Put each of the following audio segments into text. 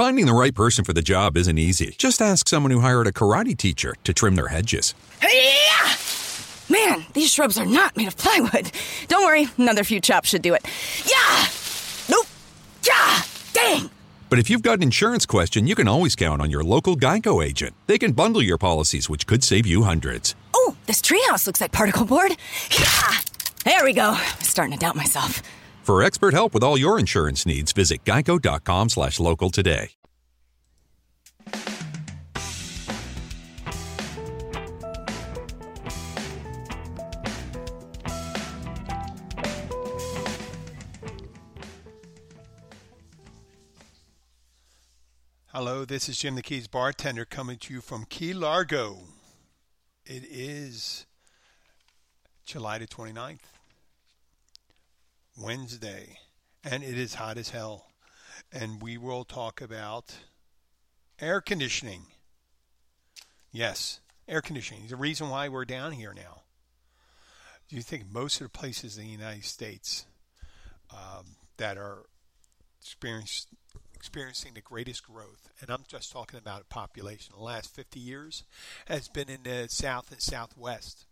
Finding the right person for the job isn't easy. Just ask someone who hired a karate teacher to trim their hedges. Hey-ya! Man, these shrubs are not made of plywood. Don't worry, another few chops should do it. Yeah! Nope! Yeah! Dang! But if you've got an insurance question, you can always count on your local Geico agent. They can bundle your policies, which could save you hundreds. Oh, this treehouse looks like particle board. Yeah! There we go. I'm starting to doubt myself. For expert help with all your insurance needs, visit geico.com slash local today. Hello, this is Jim the Keys bartender coming to you from Key Largo. It is July the 29th, Wednesday, and it is hot as hell. And we will talk about air conditioning. Yes, air conditioning. The reason why we're down here now. Do you think most of the places in the United States um, that are experiencing the greatest growth, and I'm just talking about population, the last 50 years, has been in the south and southwest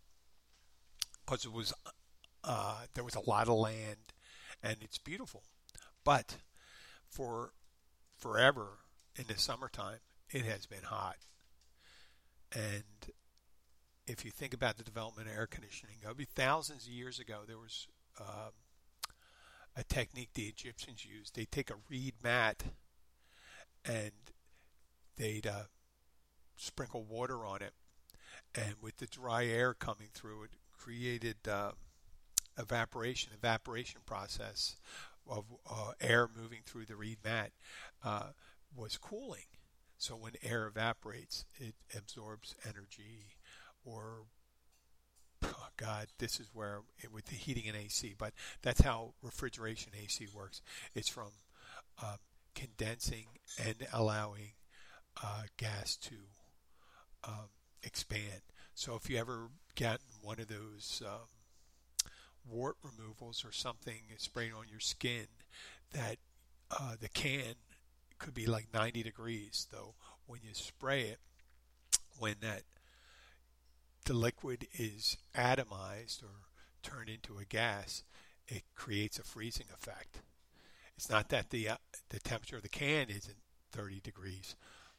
because it was uh, there was a lot of land, and it's beautiful. But for forever in the summertime, it has been hot, and if you think about the development of air conditioning, thousands of years ago there was. Uh, a technique the Egyptians used. They'd take a reed mat and they'd uh, sprinkle water on it, and with the dry air coming through, it created uh, evaporation. Evaporation process of uh, air moving through the reed mat uh, was cooling. So when air evaporates, it absorbs energy or oh God, this is where it, with the heating and AC, but that's how refrigeration AC works. It's from um, condensing and allowing uh, gas to um, expand. So if you ever get one of those um, wart removals or something sprayed on your skin, that uh, the can could be like 90 degrees. Though when you spray it, when that the liquid is atomized or turned into a gas, it creates a freezing effect. It's not that the uh, the temperature of the can isn't 30 degrees,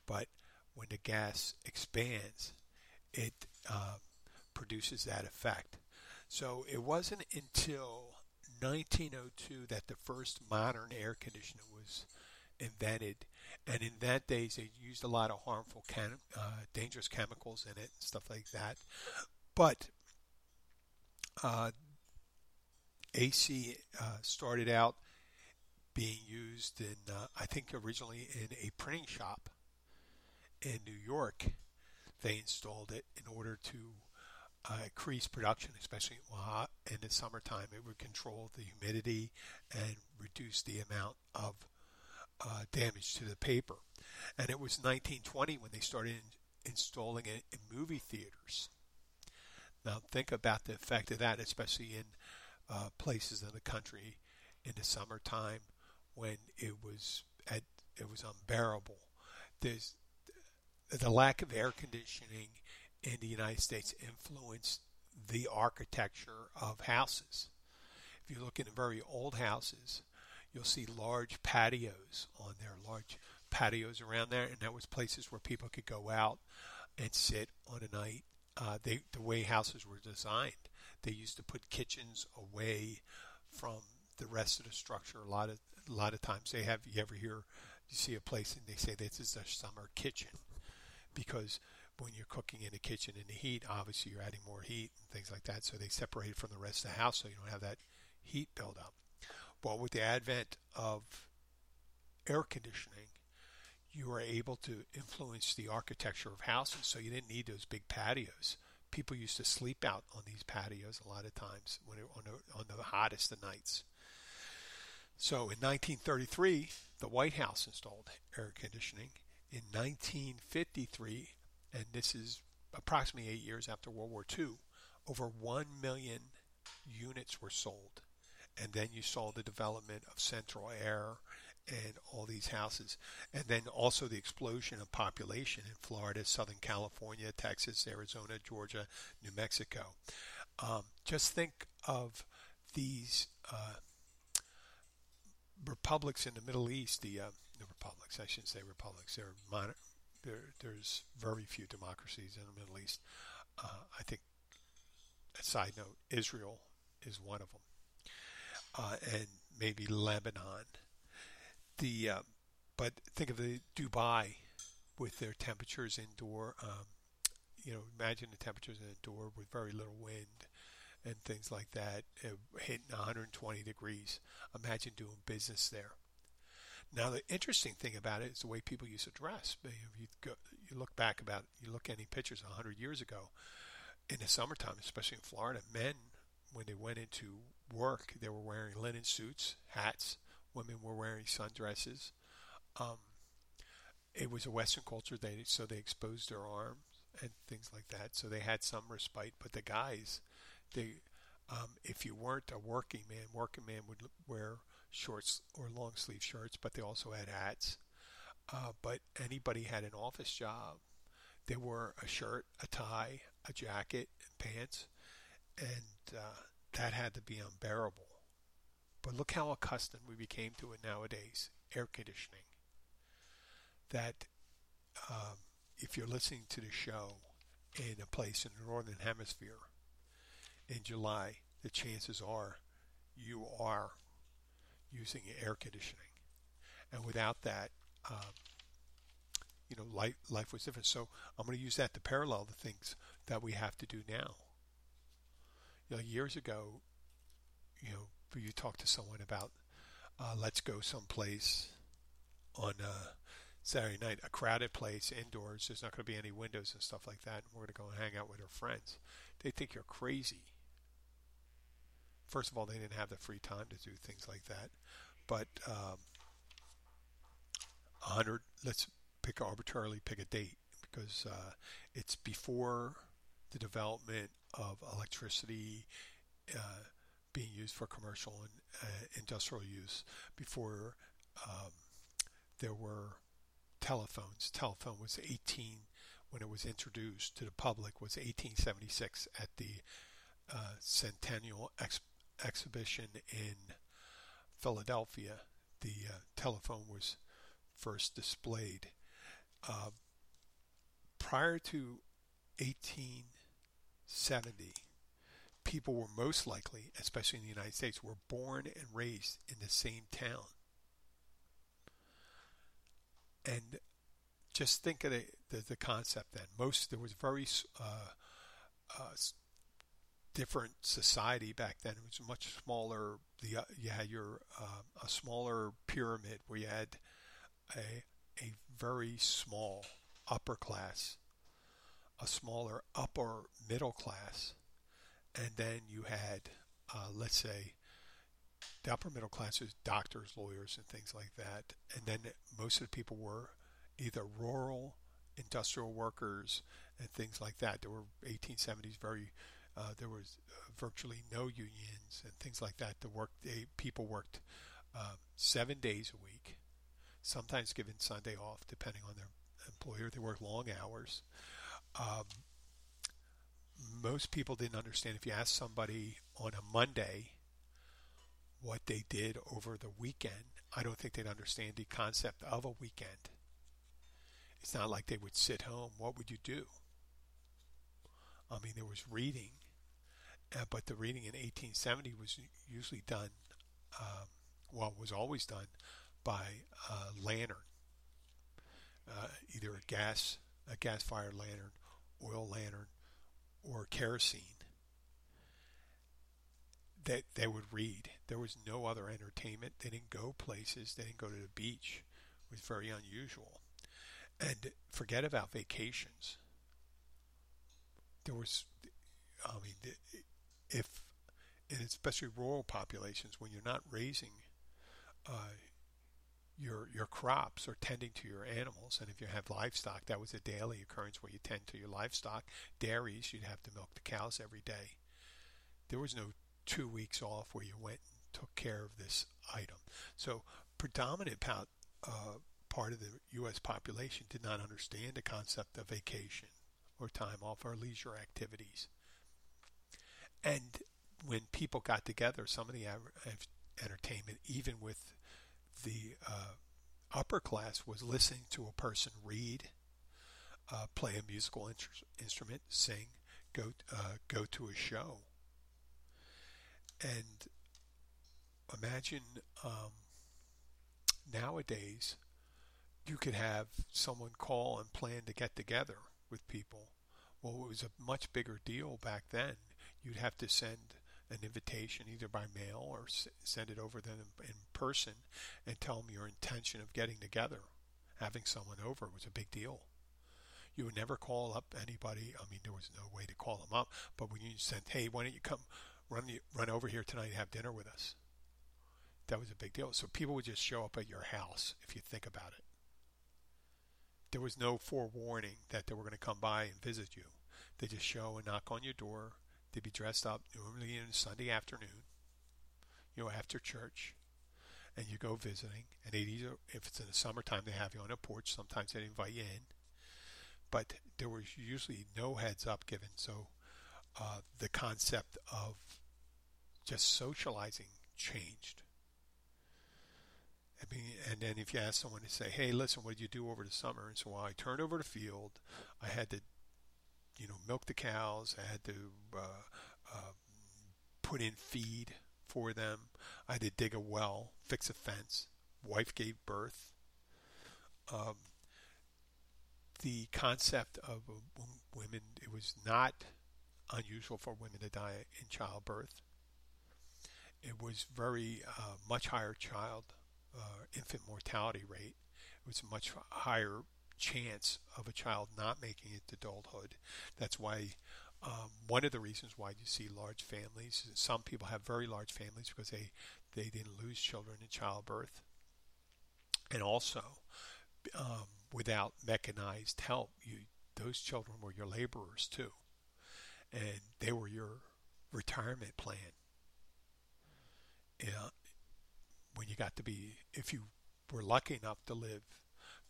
but when the gas expands, it uh, produces that effect. So it wasn't until 1902 that the first modern air conditioner was invented, and in that days they used a lot of harmful, chem- uh, dangerous chemicals in it and stuff like that. But uh, AC uh, started out being used in, uh, I think, originally in a printing shop in New York. They installed it in order to uh, increase production, especially in the summertime. It would control the humidity and reduce the amount of uh, damage to the paper. And it was 1920 when they started in, installing it in movie theaters. Now think about the effect of that, especially in uh, places in the country in the summertime when it was at, it was unbearable. There's the lack of air conditioning in the United States influenced the architecture of houses. If you look in very old houses, you'll see large patios on there, large patios around there, and that was places where people could go out and sit on a night. Uh, they, the way houses were designed, they used to put kitchens away from the rest of the structure. A lot of a lot of times they have you ever hear you see a place and they say this is their summer kitchen because when you're cooking in the kitchen in the heat, obviously you're adding more heat and things like that. So they separate it from the rest of the house so you don't have that heat buildup. Well, with the advent of air conditioning, you were able to influence the architecture of houses. So you didn't need those big patios. People used to sleep out on these patios a lot of times when it, on, the, on the hottest of nights. So in 1933, the White House installed air conditioning. In 1953, and this is approximately eight years after World War II, over 1 million units were sold. And then you saw the development of Central Air and all these houses. And then also the explosion of population in Florida, Southern California, Texas, Arizona, Georgia, New Mexico. Um, just think of these uh, republics in the Middle East, the, uh, the republics, I shouldn't say republics, they're minor, there, there's very few democracies in the Middle East. Uh, I think, a side note, Israel is one of them, uh, and maybe Lebanon. The uh, but think of the Dubai with their temperatures indoor. Um, you know, imagine the temperatures indoor with very little wind and things like that, uh, hitting 120 degrees. Imagine doing business there. Now, the interesting thing about it is the way people used to dress. You, go, you look back about, you look at any pictures 100 years ago, in the summertime, especially in Florida, men, when they went into work, they were wearing linen suits, hats. Women were wearing sundresses. Um, it was a Western culture, they, so they exposed their arms and things like that. So they had some respite. But the guys, they, um, if you weren't a working man, working man would wear shorts or long sleeve shirts, but they also had hats. Uh, but anybody had an office job, they wore a shirt, a tie, a jacket, and pants, and uh, that had to be unbearable. But look how accustomed we became to it nowadays air conditioning. That um, if you're listening to the show in a place in the Northern Hemisphere in July, the chances are you are using air conditioning. And without that, um, you know, life, life was different. So I'm going to use that to parallel the things that we have to do now. You know, years ago, you know, you talk to someone about uh, let's go someplace on uh, Saturday night, a crowded place indoors. There's not going to be any windows and stuff like that. And we're going to go and hang out with our friends. They think you're crazy. First of all, they didn't have the free time to do things like that. But um, 100, let's pick arbitrarily pick a date because uh, it's before the development of electricity uh, being used for commercial and uh, industrial use, before um, there were telephones. Telephone was 18 when it was introduced to the public was 1876 at the uh, Centennial Ex- Exhibition in Philadelphia. The uh, telephone was first displayed. Uh, prior to 1870, people were most likely, especially in the United States, were born and raised in the same town. And just think of the, the, the concept then. Most, there was very uh, uh, different society back then. It was much smaller. The, uh, you had your uh, a smaller pyramid where you had a a very small upper class, a smaller upper middle class, and then you had, uh, let's say, the upper middle class is doctors, lawyers, and things like that. And then most of the people were either rural, industrial workers, and things like that. There were 1870s very, uh, there was uh, virtually no unions and things like that. The work they, people worked um, seven days a week sometimes given Sunday off depending on their employer. They worked long hours. Um, most people didn't understand if you asked somebody on a Monday what they did over the weekend, I don't think they'd understand the concept of a weekend. It's not like they would sit home. What would you do? I mean, there was reading, uh, but the reading in 1870 was usually done, um, well, was always done by a lantern, uh, either a gas a gas fired lantern, oil lantern, or kerosene. That they would read. There was no other entertainment. They didn't go places. They didn't go to the beach. It was very unusual. And forget about vacations. There was, I mean, if, and especially rural populations, when you're not raising uh, your your crops or tending to your animals. And if you have livestock, that was a daily occurrence where you tend to your livestock. Dairies, you'd have to milk the cows every day. There was no two weeks off where you went and took care of this item. So predominant part, uh, part of the U.S. population did not understand the concept of vacation or time off or leisure activities. And when people got together, some of the entertainment, even with the uh, upper class, was listening to a person read, uh, play a musical in- instrument, sing, go uh, go to a show. And imagine um, nowadays you could have someone call and plan to get together with people. Well, it was a much bigger deal back then. You'd have to send an invitation either by mail or send it over them in person and tell them your intention of getting together. Having someone over was a big deal. You would never call up anybody. I mean, there was no way to call them up. But when you sent, hey, why don't you come run run over here tonight and have dinner with us? That was a big deal. So people would just show up at your house if you think about it. There was no forewarning that they were going to come by and visit you. They just show and knock on your door. They'd be dressed up normally in Sunday afternoon, you know, after church, and you go visiting. And they either, if it's in the summertime, they have you on a porch. Sometimes they invite you in but there was usually no heads up given. So uh, the concept of just socializing changed. I mean, and then if you ask someone to say, "Hey, listen, what did you do over the summer?" and so well, I turned over the field. I had to, you know, milk the cows. I had to uh, uh, put in feed for them. I had to dig a well, fix a fence. Wife gave birth. Um, the concept of women, it was not unusual for women to die in childbirth. It was very uh, much higher child uh, infant mortality rate. It was much higher chance of a child not making it to adulthood. That's why um, one of the reasons why you see large families. Some people have very large families because they they didn't lose children in childbirth, and also um, without mechanized help, you those children were your laborers too, and they were your retirement plan. Yeah, when you got to be, if you were lucky enough to live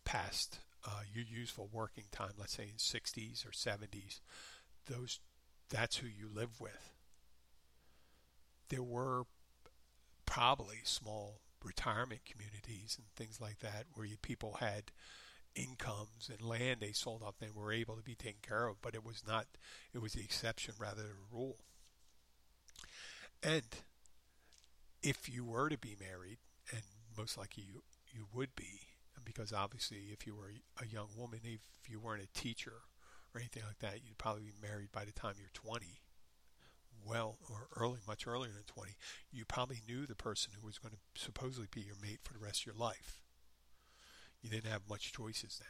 past uh, your useful working time, let's say in 60s or 70s, those that's who you live with. There were probably small retirement communities and things like that where you, people had incomes and land they sold off and were able to be taken care of, but it was not, it was the exception rather than the rule. And if you were to be married, and most likely you, you would be, because obviously if you were a young woman, if you weren't a teacher or anything like that, you'd probably be married by the time you're 20 well or early, much earlier than 20, you probably knew the person who was going to supposedly be your mate for the rest of your life. You didn't have much choices then.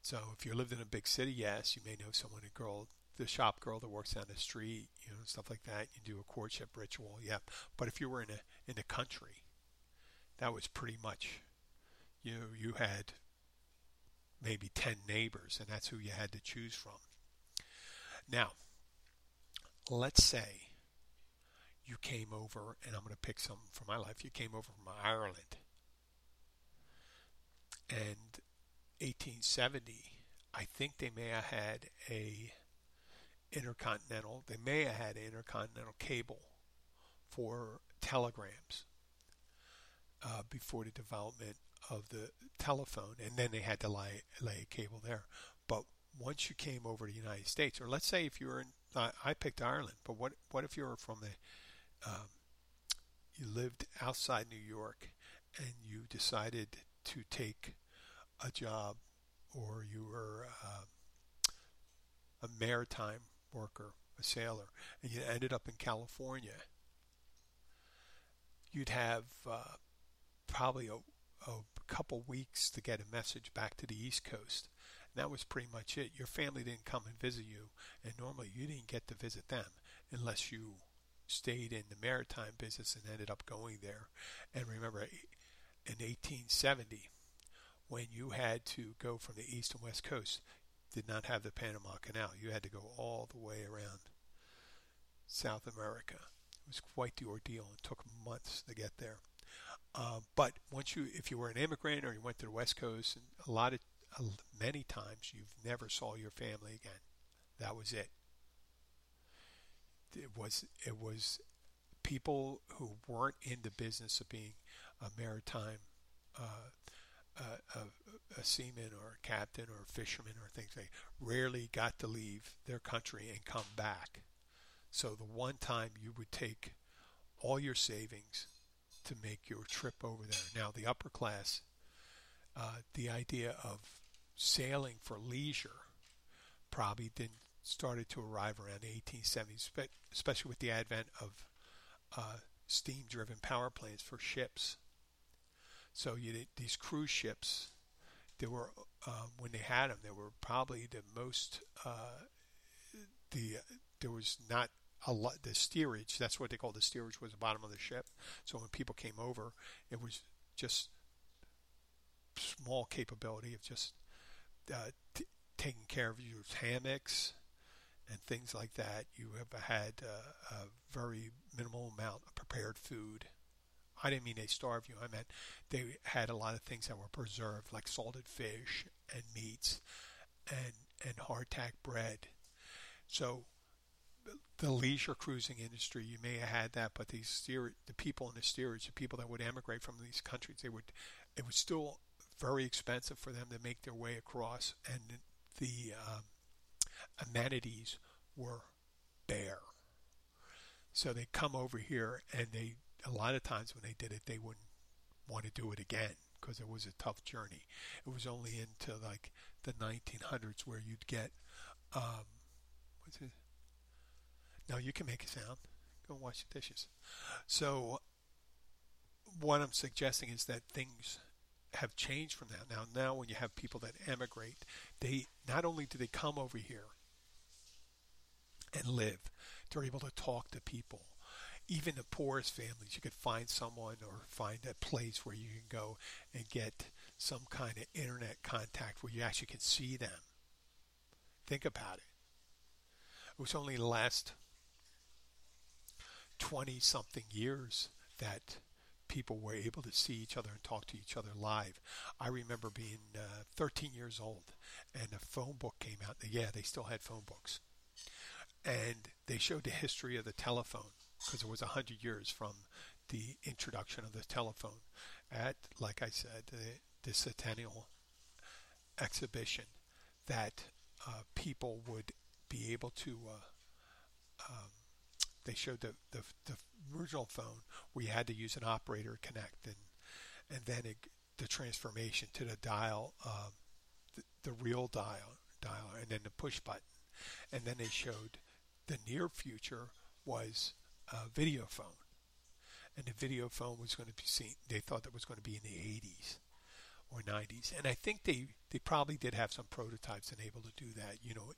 So if you lived in a big city, yes, you may know someone, a girl, the shop girl that works down the street, you know, stuff like that. You do a courtship ritual, yeah. But if you were in a in the country, that was pretty much, you know, you had maybe ten neighbors, and that's who you had to choose from. Now, let's say you came over, and I'm going to pick some from my life. You came over from Ireland, and 1870, I think they may have had a intercontinental. They may have had an intercontinental cable for telegrams uh, before the development of the telephone, and then they had to lay, lay a cable there. But once you came over to the United States, or let's say if you were in, uh, I picked Ireland, but what what if you were from the, um, you lived outside New York, and you decided to take a job, or you were uh, a maritime worker, a sailor, and you ended up in California, you'd have uh, probably a, a couple weeks to get a message back to the East Coast. And that was pretty much it. Your family didn't come and visit you, and normally you didn't get to visit them unless you stayed in the maritime business and ended up going there. And remember, in 1870, when you had to go from the east and west coast, did not have the Panama Canal. You had to go all the way around South America. It was quite the ordeal and took months to get there. Uh, but once you, if you were an immigrant or you went to the West Coast, and a lot of, uh, many times you've never saw your family again. That was it. It was it was people who weren't in the business of being a maritime uh, a, a, a, seaman or a captain or a fisherman or things like rarely got to leave their country and come back. So the one time you would take all your savings to make your trip over there. Now the upper class, uh, the idea of sailing for leisure probably didn't started to arrive around the 1870s, but especially with the advent of uh, steam-driven power plants for ships. So you, these cruise ships, they were um, when they had them, they were probably the most uh, the there was not a lot the steerage. That's what they called the steerage was the bottom of the ship. So when people came over, it was just small capability of just uh, t- taking care of your hammocks and things like that. You have had uh, a very minimal amount of prepared food. I didn't mean they starved you. I meant they had a lot of things that were preserved, like salted fish and meats, and and hardtack bread. So the leisure cruising industry, you may have had that, but these steer, the people in the steerage, the people that would emigrate from these countries, they would, it was still very expensive for them to make their way across, and the um, amenities were bare. So they come over here, and they a lot of times when they did it, they wouldn't want to do it again because it was a tough journey. It was only into like the 1900s where you'd get um, what's it? No, you can make a sound. Go wash the dishes. So what I'm suggesting is that things have changed from that. Now, now when you have people that emigrate, they not only do they come over here and live, they're able to talk to people. Even the poorest families, you could find someone or find a place where you can go and get some kind of internet contact where you actually can see them. Think about it. It was only last 20 something years that people were able to see each other and talk to each other live. I remember being uh, 13 years old and a phone book came out. Yeah, they still had phone books. And they showed the history of the telephone because it was 100 years from the introduction of the telephone at, like I said, the, the centennial exhibition that uh, people would be able to uh, um, they showed the, the, the original phone you had to use an operator connect and and then it, the transformation to the dial um, the, the real dial dial and then the push button. And then they showed the near future was a video phone. And the video phone was going to be seen they thought that was going to be in the 80s or 90s and i think they they probably did have some prototypes and able to do that you know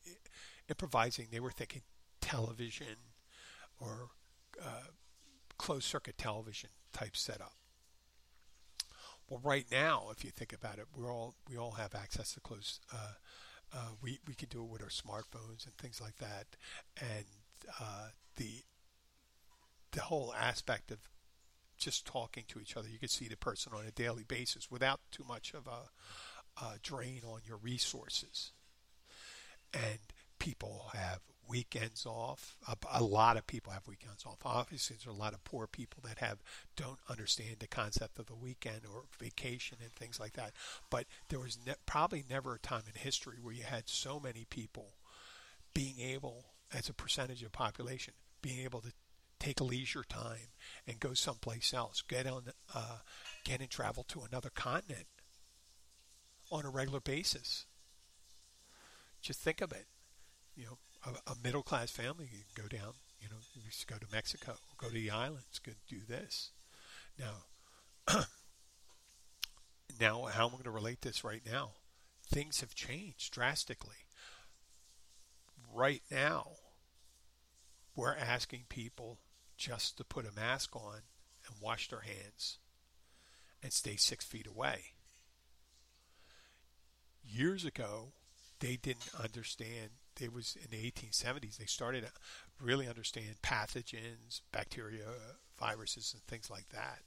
improvising. They were thinking television or uh, closed circuit television type setup. Well, right now, if you think about it, we're all we all have access to closed. Uh, uh, we we can do it with our smartphones and things like that, and uh, the the whole aspect of just talking to each other. You can see the person on a daily basis without too much of a, a drain on your resources. And people have weekends off. A, a, lot of people have weekends off. Obviously, there's a lot of poor people that have don't understand the concept of the weekend or vacation and things like that. But there was ne- probably never a time in history where you had so many people being able, as a percentage of population, being able to take leisure time and go someplace else, get on, uh, get and travel to another continent on a regular basis. Just think of it. You know, a, a middle class family can go down, you know, go to Mexico, go to the islands, go do this. Now, now how am I going to relate this right now? Things have changed drastically. Right now, we're asking people just to put a mask on and wash their hands and stay six feet away. Years ago, they didn't understand it was in the 1870s they started really understand pathogens, bacteria, viruses, and things like that.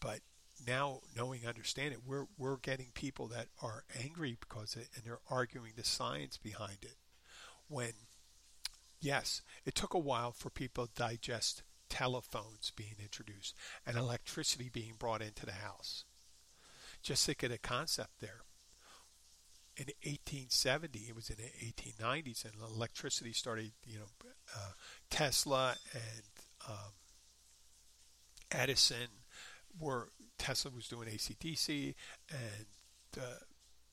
but now knowing, understanding, we're we're getting people that are angry because it, and they're arguing the science behind it. When yes, it took a while for people to digest telephones being introduced and electricity being brought into the house. Just think of the concept there. In 1870, it was in the 1890s, and electricity started. You know, uh, Tesla and um, Edison were Tesla was doing AC/DC, and uh,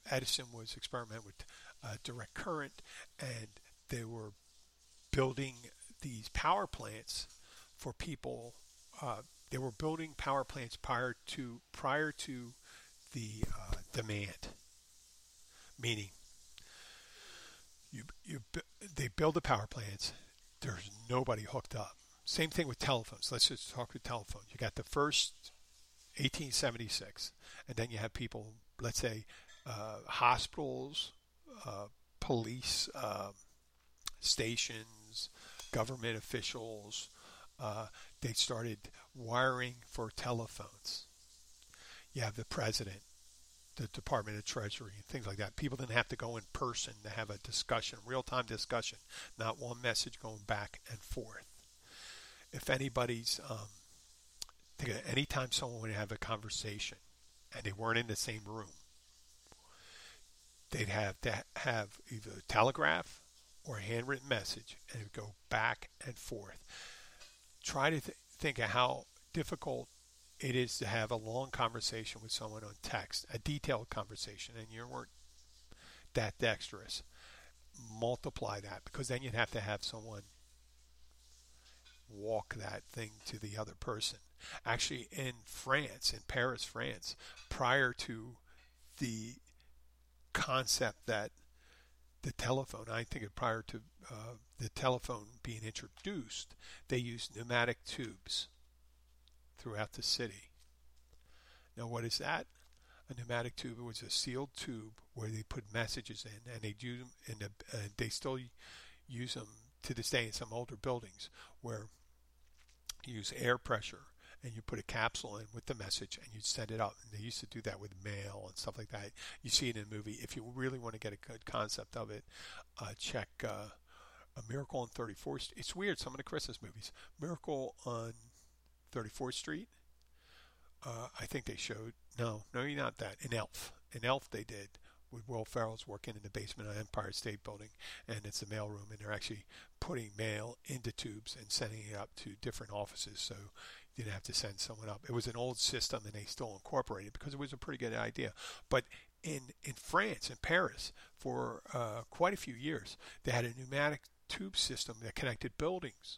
Edison was experimenting with uh, direct current, and they were building these power plants for people. Uh, they were building power plants prior to prior to the uh, demand, meaning you you they build the power plants. There's nobody hooked up. Same thing with telephones. Let's just talk with telephones. You got the first 1876, and then you have people, let's say, uh, hospitals, uh, police um, stations, government officials. Uh, they started wiring for telephones. You have the president, the Department of Treasury, and things like that. People didn't have to go in person to have a discussion, real time discussion, not one message going back and forth. If anybody's um, anytime someone would have a conversation and they weren't in the same room, they'd have to have either a telegraph or a handwritten message and it would go back and forth. Try to th- think of how difficult it is to have a long conversation with someone on text, a detailed conversation, and you weren't that dexterous. Multiply that because then you'd have to have someone walk that thing to the other person. Actually, in France, in Paris, France, prior to the concept that the telephone, I think it prior to uh, the telephone being introduced, they used pneumatic tubes throughout the city. Now, what is that? A pneumatic tube was a sealed tube where they put messages in, and they do in the, they still use them to this day in some older buildings where you use air pressure and you put a capsule in with the message and you send it out. And they used to do that with mail and stuff like that. You see it in a movie. If you really want to get a good concept of it, uh, check uh, A Miracle on 34th Street. It's weird, some of the Christmas movies. Miracle on 34th Street. Uh, I think they showed. No, no, you're not that. In Elf. In Elf, they did with Will Ferrell's working in the basement of Empire State Building, and it's a mail room, and they're actually putting mail into tubes and sending it up to different offices. So you didn't have to send someone up. It was an old system, and they still incorporated it because it was a pretty good idea. But in in France, in Paris, for uh, quite a few years, they had a pneumatic tube system that connected buildings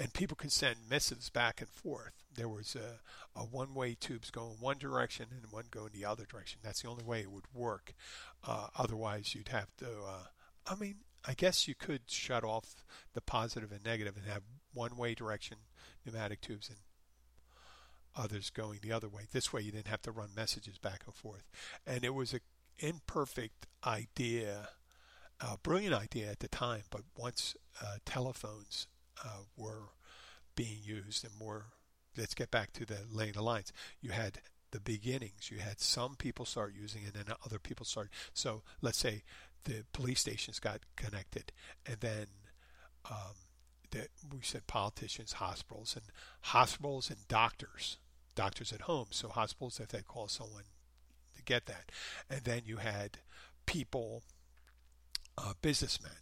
and people could send missives back and forth. There was a, a one-way tubes going one direction and one going the other direction. That's the only way it would work. Uh, otherwise, you'd have to. Uh, I mean, I guess you could shut off the positive and negative and have one-way direction pneumatic tubes and others going the other way. This way, you didn't have to run messages back and forth. And it was an imperfect idea, a brilliant idea at the time. But once uh, telephones uh, were being used and more let's get back to the laying the lines. You had the beginnings. You had some people start using it and then other people start. So let's say the police stations got connected and then um, that we said politicians hospitals and hospitals and doctors doctors at home. So hospitals if they call someone to get that. And then you had people uh, businessmen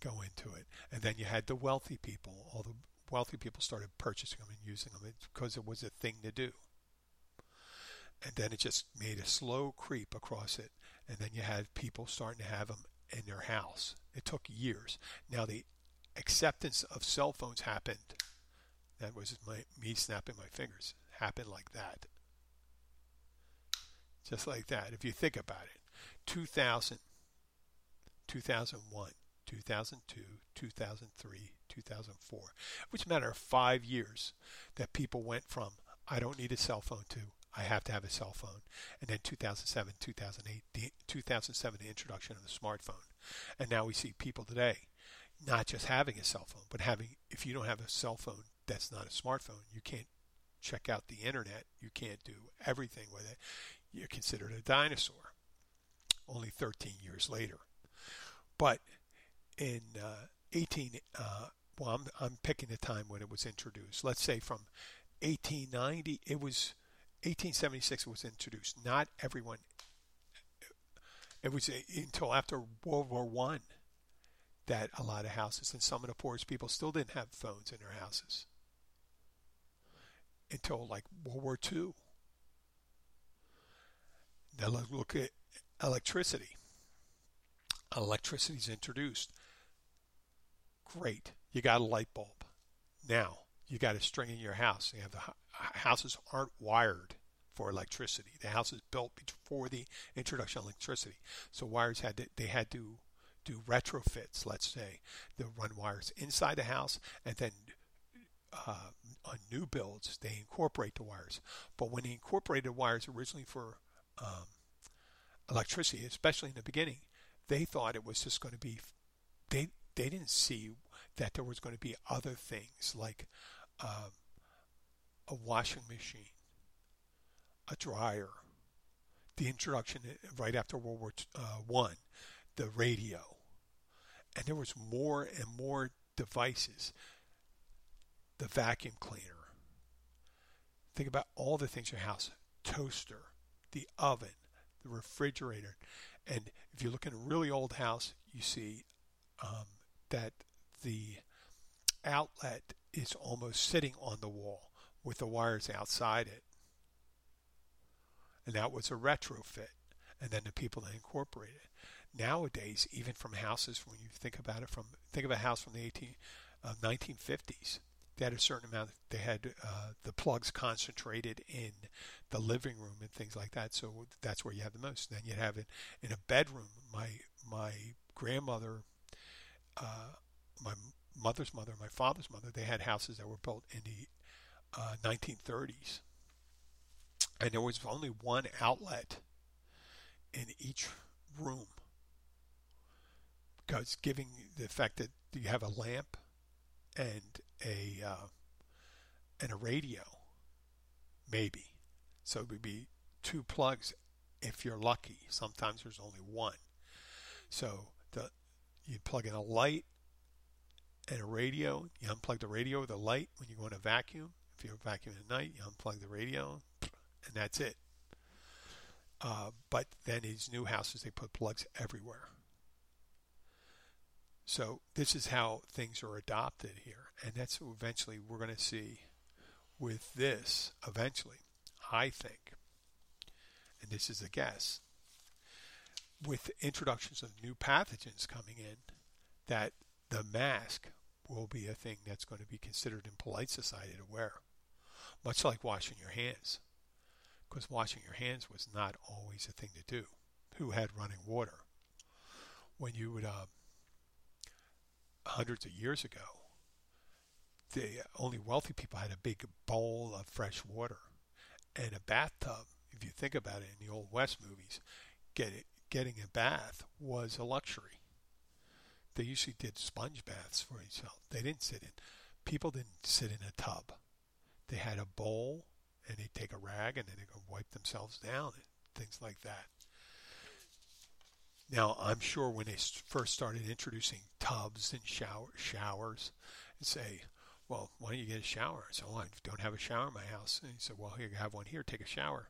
go into it. And then you had the wealthy people. All the wealthy people started purchasing them and using them because it was a thing to do. And then it just made a slow creep across it. And then you had people starting to have them in their house. It took years. Now the acceptance of cell phones happened. That was my, me snapping my fingers. Happened like that. Just like that. If you think about it. 2000, 2001, 2002, 2003, 2004, which matter of five years that people went from I don't need a cell phone to I have to have a cell phone. And then 2007, 2008, the 2007, the introduction of the smartphone. And now we see people today not just having a cell phone, but having, if you don't have a cell phone that's not a smartphone, you can't check out the internet. You can't do everything with it. You're considered a dinosaur. Only 13 years later. But in uh, 18, uh, well, I'm, I'm picking the time when it was introduced. Let's say from 1890, it was 1876 it was introduced. Not everyone. It was until after World War One that a lot of houses and some of the poorest people still didn't have phones in their houses until like World War II. Now look at electricity. Electricity is introduced. Great. You got a light bulb. Now you got a string in your house. You have the houses aren't wired for electricity. The house is built before the introduction of electricity. So wires had to, they had to do retrofits, let's say, they run wires inside the house and then uh, on new builds, they incorporate the wires. But when they incorporated wires originally for um, electricity, especially in the beginning, they thought it was just going to be. They they didn't see that there was going to be other things like um, a washing machine, a dryer, the introduction uh, right after World War uh, One, the radio, and there was more and more devices the vacuum cleaner. Think about all the things in your house toaster, the oven, the refrigerator. And if you look in a really old house, you see um, that the outlet is almost sitting on the wall with the wires outside it. And that was a retrofit. And then the people that incorporated it. Nowadays, even from houses, when you think about it, from think of a house from the 18, uh, 1950s, they had a certain amount. They had uh, the plugs concentrated in the living room and things like that. So that's where you have the most. Then you have it in a bedroom. My my grandmother, uh, my mother's mother, my father's mother, they had houses that were built in the uh, 1930s, and there was only one outlet in each room because giving the fact that you have a lamp and a uh, and a radio, maybe. So it would be two plugs if you're lucky. Sometimes there's only one. So the you plug in a light and a radio. You unplug the radio with a light when you go in a vacuum. If you're vacuuming at night, you unplug the radio, and that's it. Uh, but then these new houses, they put plugs everywhere. So this is how things are adopted here, and that's what eventually we're going to see with this. Eventually, I think, and this is a guess, with introductions of new pathogens coming in, that the mask will be a thing that's going to be considered in polite society to wear, much like washing your hands, because washing your hands was not always a thing to do. Who had running water? When you would uh, hundreds of years ago, the only wealthy people had a big bowl of fresh water and a bathtub. If you think about it in the old West movies, get it, getting a bath was a luxury. They usually did sponge baths for themselves. They didn't sit in. People didn't sit in a tub. They had a bowl and they'd take a rag and then they'd go wipe themselves down and things like that. Now, I'm sure when they first started introducing tubs and shower, showers, and say, well, why don't you get a shower? I said, well, I don't have a shower in my house. And he said, well, here, you have one here, take a shower.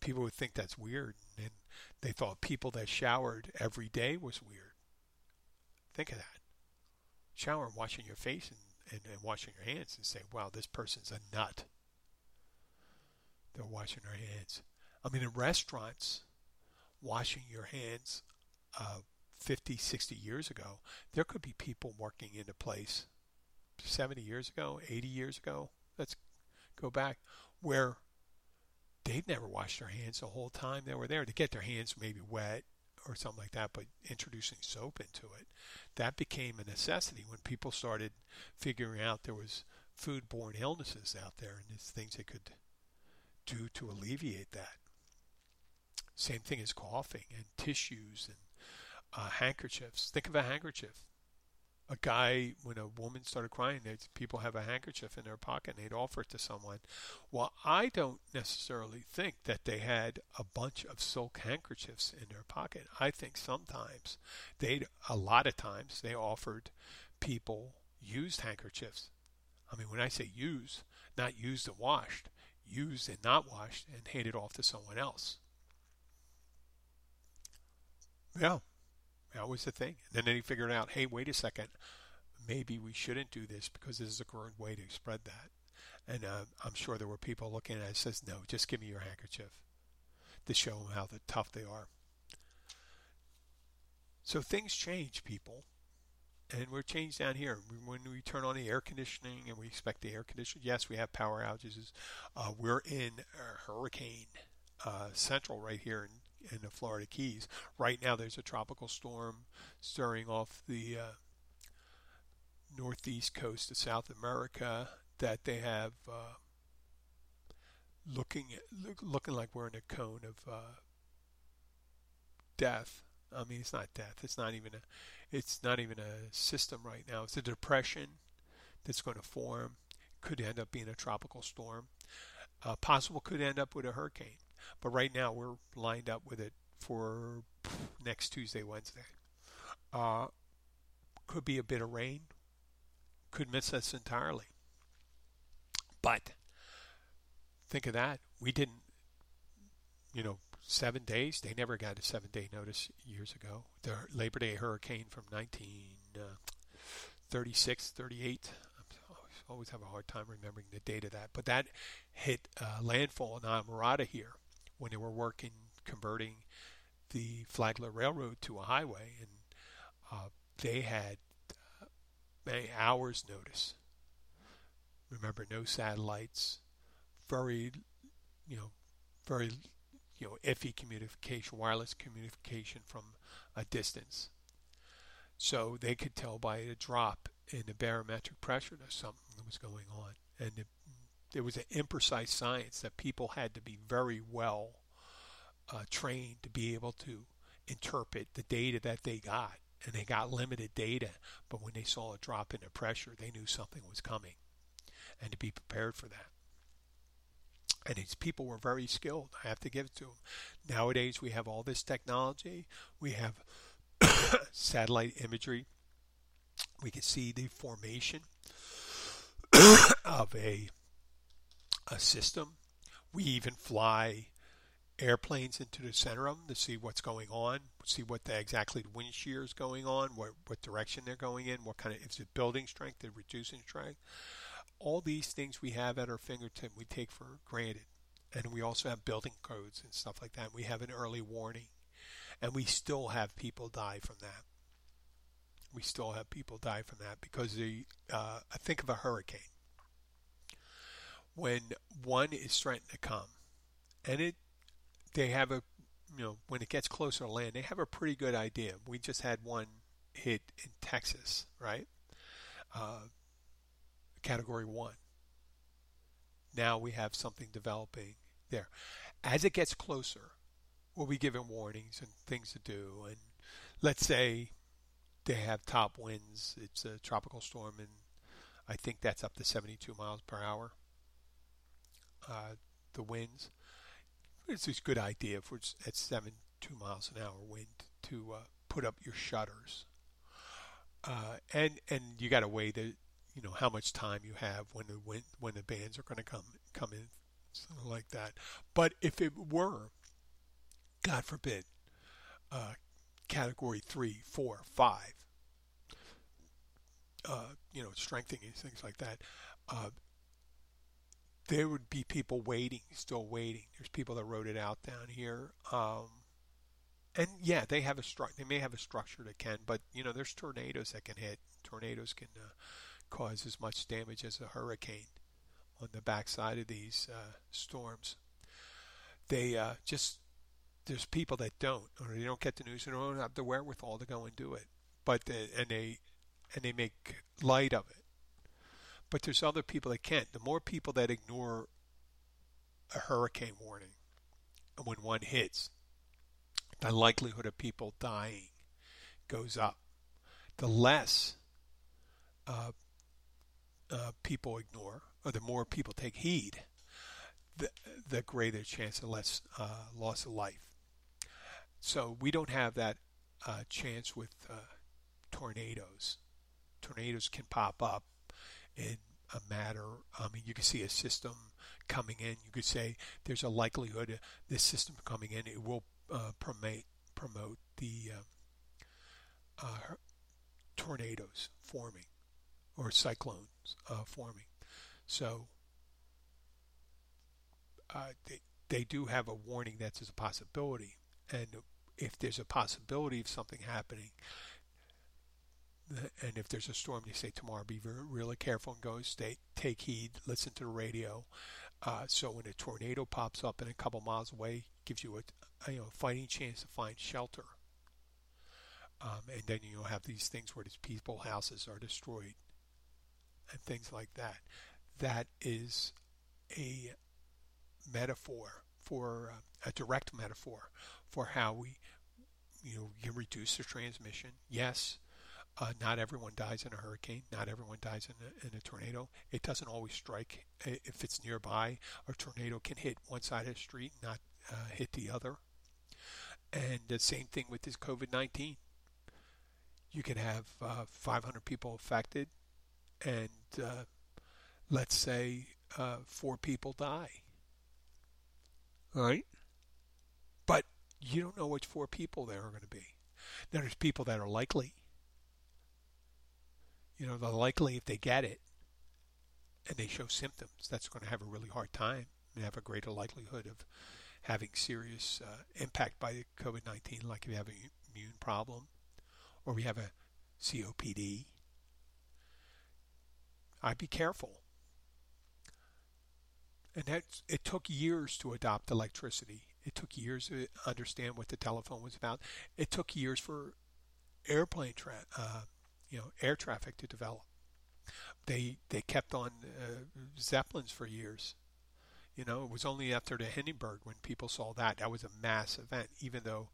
People would think that's weird. And they thought people that showered every day was weird. Think of that. Shower and washing your face and, and, and washing your hands and say, wow, this person's a nut. They're washing their hands. I mean, in restaurants, washing your hands uh, 50, 60 years ago, there could be people working in a place 70 years ago, 80 years ago, let's go back, where they'd never washed their hands the whole time they were there to get their hands maybe wet or something like that, but introducing soap into it, that became a necessity when people started figuring out there was foodborne illnesses out there and there's things they could do to alleviate that. Same thing as coughing and tissues and uh, handkerchiefs. Think of a handkerchief. A guy when a woman started crying people have a handkerchief in their pocket and they'd offer it to someone. Well i don't necessarily think that they had a bunch of silk handkerchiefs in their pocket. I think sometimes they a lot of times they offered people used handkerchiefs. I mean when i say used not used and washed used and not washed and handed off to someone else. Yeah that was the thing. And then he figured out, hey, wait a second, maybe we shouldn't do this because this is a correct way to spread that. And uh, I'm sure there were people looking at it says, no, just give me your handkerchief to show them how the tough they are. So things change, people. And we're changed down here. When we turn on the air conditioning and we expect the air conditioner, yes, we have power outages. Uh, we're in hurricane uh, central right here in in the Florida Keys. Right now, there's a tropical storm stirring off the uh, northeast coast of South America that they have uh, looking look, looking like we're in a cone of uh, death. I mean, it's not death. It's not even a. It's not even a system right now. It's a depression that's going to form. Could end up being a tropical storm. Uh, possible could end up with a hurricane. But right now we're lined up with it for next Tuesday, Wednesday. Uh, could be a bit of rain. Could miss us entirely. But think of that. We didn't, you know, seven days. They never got a seven day notice years ago. The Labor Day hurricane from 1936, uh, 38. I always have a hard time remembering the date of that. But that hit uh, landfall in Islamorada here when they were working converting the Flagler Railroad to a highway, and uh, they had uh, many hours notice. Remember, no satellites, very, you know, very, you know, iffy communication, wireless communication from a distance. So they could tell by a drop in the barometric pressure that something was going on, and it, it was an imprecise science that people had to be very well uh, trained to be able to interpret the data that they got. And they got limited data, but when they saw a drop in the pressure, they knew something was coming and to be prepared for that. And these people were very skilled. I have to give it to them. Nowadays, we have all this technology. We have satellite imagery. We can see the formation of a a system. We even fly airplanes into the center of them to see what's going on, see what the, exactly the wind shear is going on, what, what direction they're going in, what kind of, if it's building strength, they're reducing strength. All these things we have at our fingertip we take for granted. And we also have building codes and stuff like that. We have an early warning. And we still have people die from that. We still have people die from that because the, uh, I think of a hurricane. When one is threatened to come, and it they have a, you know, when it gets closer to land, they have a pretty good idea. We just had one hit in Texas, right? Uh, category one. Now we have something developing there. As it gets closer, we'll be given warnings and things to do. And let's say they have top winds. It's a tropical storm, and I think that's up to 72 miles per hour. Uh, the winds it's a good idea for at seven two miles an hour wind to uh, put up your shutters. Uh, and and you got to weigh the you know how much time you have when the wind, when the bands are going to come come in something like that. But if it were, God forbid, uh, category three, four, five, uh, you know, strengthening things like that, uh, there would be people waiting, still waiting. There's people that wrote it out down here. Um, and yeah, they have a stru- They may have a structure that can, but you know, there's tornadoes that can hit. Tornadoes can uh, cause as much damage as a hurricane on the backside of these uh, storms. They uh, just there's people that don't, or they don't get the news, and don't have the wherewithal to go and do it. But they, and they and they make light of it but there's other people that can't. The more people that ignore a hurricane warning when one hits, the likelihood of people dying goes up. The less uh, uh, people ignore, or the more people take heed, the, the greater chance of less uh, loss of life. So we don't have that uh, chance with uh, tornadoes. Tornadoes can pop up in a matter. I mean, you can see a system coming in. You could say there's a likelihood this system coming in. It will uh, promote promote the um, uh, tornadoes forming or cyclones uh, forming. So uh, they they do have a warning that there's a possibility, and if there's a possibility of something happening, and if there's a storm, they say tomorrow, be very, really careful and go stay, take heed, listen to the radio. Uh, so when a tornado pops up and a couple miles away, gives you a, you know fighting chance to find shelter. Um, and then you'll have these things where these people houses are destroyed and things like that. That is a metaphor for uh, a direct metaphor for how we you know you reduce the transmission. Yes, uh, not everyone dies in a hurricane. Not everyone dies in a, in a tornado. It doesn't always strike if it's nearby. A tornado can hit one side of the street, not uh, hit the other. And the same thing with this COVID-19. You can have uh, 500 people affected, and uh, let's say uh, four people die. Right? But you don't know which four people there are going to be. Now, there's people that are likely. You know, they're likely if they get it and they show symptoms, that's going to have a really hard time and have a greater likelihood of having serious uh, impact by the COVID 19, like if you have an immune problem or we have a COPD. I'd be careful. And that it took years to adopt electricity. It took years to understand what the telephone was about. It took years for airplane tra- uh, you know, air traffic to develop. They they kept on uh, zeppelins for years. You know, it was only after the Hindenburg when people saw that that was a mass event. Even though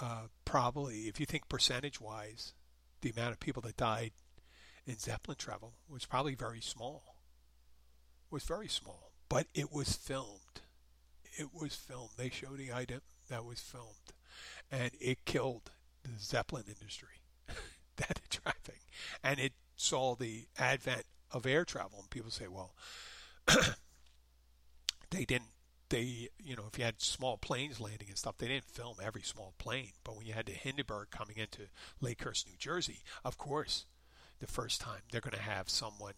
uh, probably, if you think percentage wise, the amount of people that died in zeppelin travel was probably very small. Was very small, but it was filmed. It was filmed. They showed the item that was filmed, and it killed the zeppelin industry. that traffic, and it saw the advent of air travel. And people say, well, they didn't. They, you know, if you had small planes landing and stuff, they didn't film every small plane. But when you had the Hindenburg coming into Lakehurst, New Jersey, of course, the first time they're going to have someone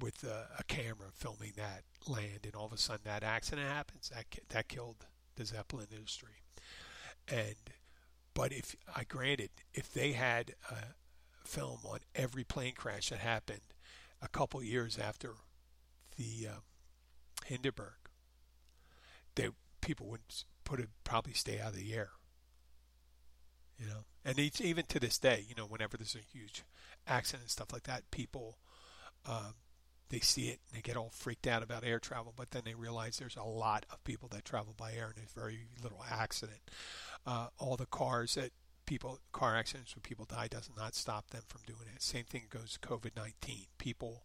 with a, a, camera filming that land, and all of a sudden that accident happens. That that killed the Zeppelin industry. And but if I granted, if they had a, film on every plane crash that happened a couple years after the uh, Hindenburg. They people would put it probably stay out of the air. You know, and it's even to this day, you know, whenever there's a huge accident and stuff like that, people um, they see it and they get all freaked out about air travel, but then they realize there's a lot of people that travel by air and there's very little accident. Uh, all the cars that people car accidents where people die does not stop them from doing it. Same thing goes to COVID nineteen. People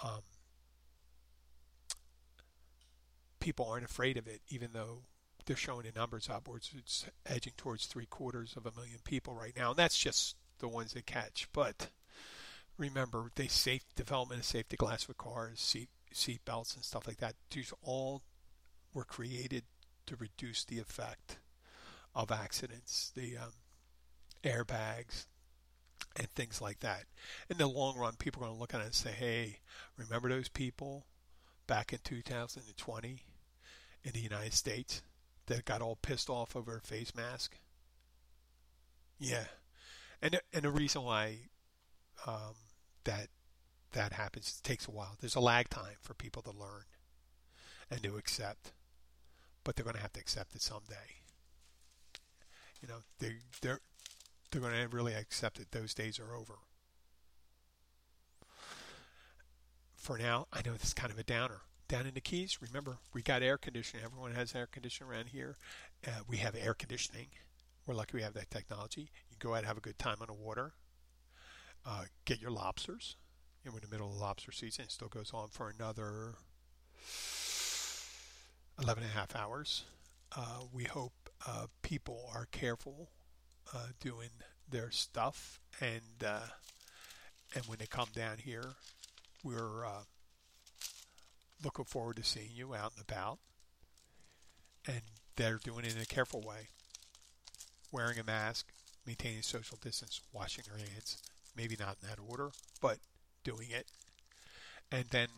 um, people aren't afraid of it, even though they're showing the numbers upwards. It's edging towards three quarters of a million people right now, and that's just the ones that catch. But remember, they safe development of safety glass with cars, seat seat belts, and stuff like that. These all were created to reduce the effect of accidents. The um, airbags, and things like that. In the long run, people are going to look at it and say, hey, remember those people back in 2020 in the United States that got all pissed off over a face mask? Yeah. And, and the reason why um, that that happens takes a while. There's a lag time for people to learn and to accept, but they're going to have to accept it someday. You know, they they're they're going to really accept that those days are over. For now, I know this is kind of a downer. Down in the Keys, remember, we got air conditioning. Everyone has air conditioning around here. Uh, we have air conditioning. We're lucky we have that technology. You go out and have a good time on the water. Uh, get your lobsters. we're in the middle of lobster season. It still goes on for another 11 and a half hours. Uh, we hope uh, people are careful uh, doing their stuff, and uh, and when they come down here, we're uh, looking forward to seeing you out and about. And they're doing it in a careful way, wearing a mask, maintaining social distance, washing their hands. Maybe not in that order, but doing it. And then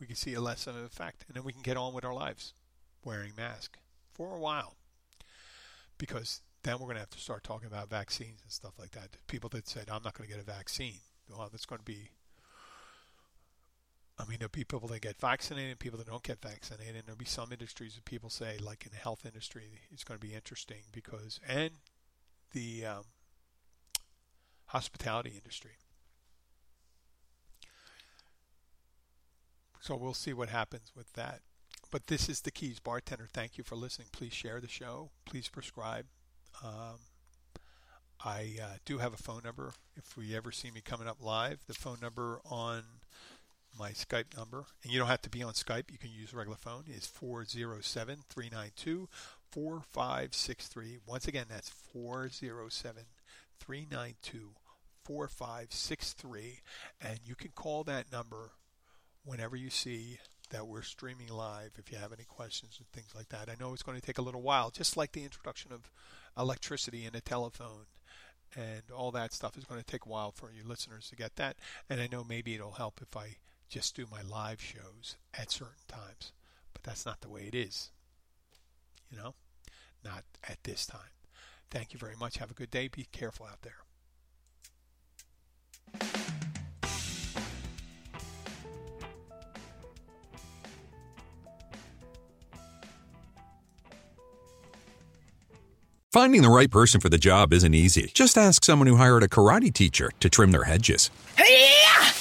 we can see a less of effect, and then we can get on with our lives wearing mask for a while. Because then we're going to have to start talking about vaccines and stuff like that. People that said, I'm not going to get a vaccine. Well, that's going to be. I mean, there'll be people that get vaccinated people that don't get vaccinated. And there'll be some industries that people say, like in the health industry, it's going to be interesting because, and the um, hospitality industry. So we'll see what happens with that. But this is the Keys Bartender. Thank you for listening. Please share the show. Please prescribe. Um, I uh, do have a phone number. If we ever see me coming up live, the phone number on my Skype number, and you don't have to be on Skype, you can use a regular phone, is 407 392 4563. Once again, that's 407 392 4563. And you can call that number whenever you see that we're streaming live if you have any questions and things like that. I know it's going to take a little while, just like the introduction of electricity and a telephone and all that stuff is going to take a while for you listeners to get that. And I know maybe it'll help if I just do my live shows at certain times, but that's not the way it is. You know, not at this time. Thank you very much. Have a good day. Be careful out there. Finding the right person for the job isn't easy. Just ask someone who hired a karate teacher to trim their hedges. Yeah!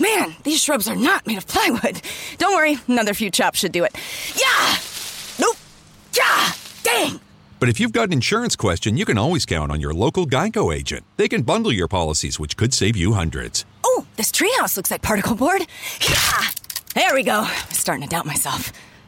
Man, these shrubs are not made of plywood. Don't worry, another few chops should do it. Yeah! Nope! Yeah! Dang! But if you've got an insurance question, you can always count on your local Geico agent. They can bundle your policies, which could save you hundreds. Oh, this treehouse looks like particle board. Yeah! There we go. I'm starting to doubt myself.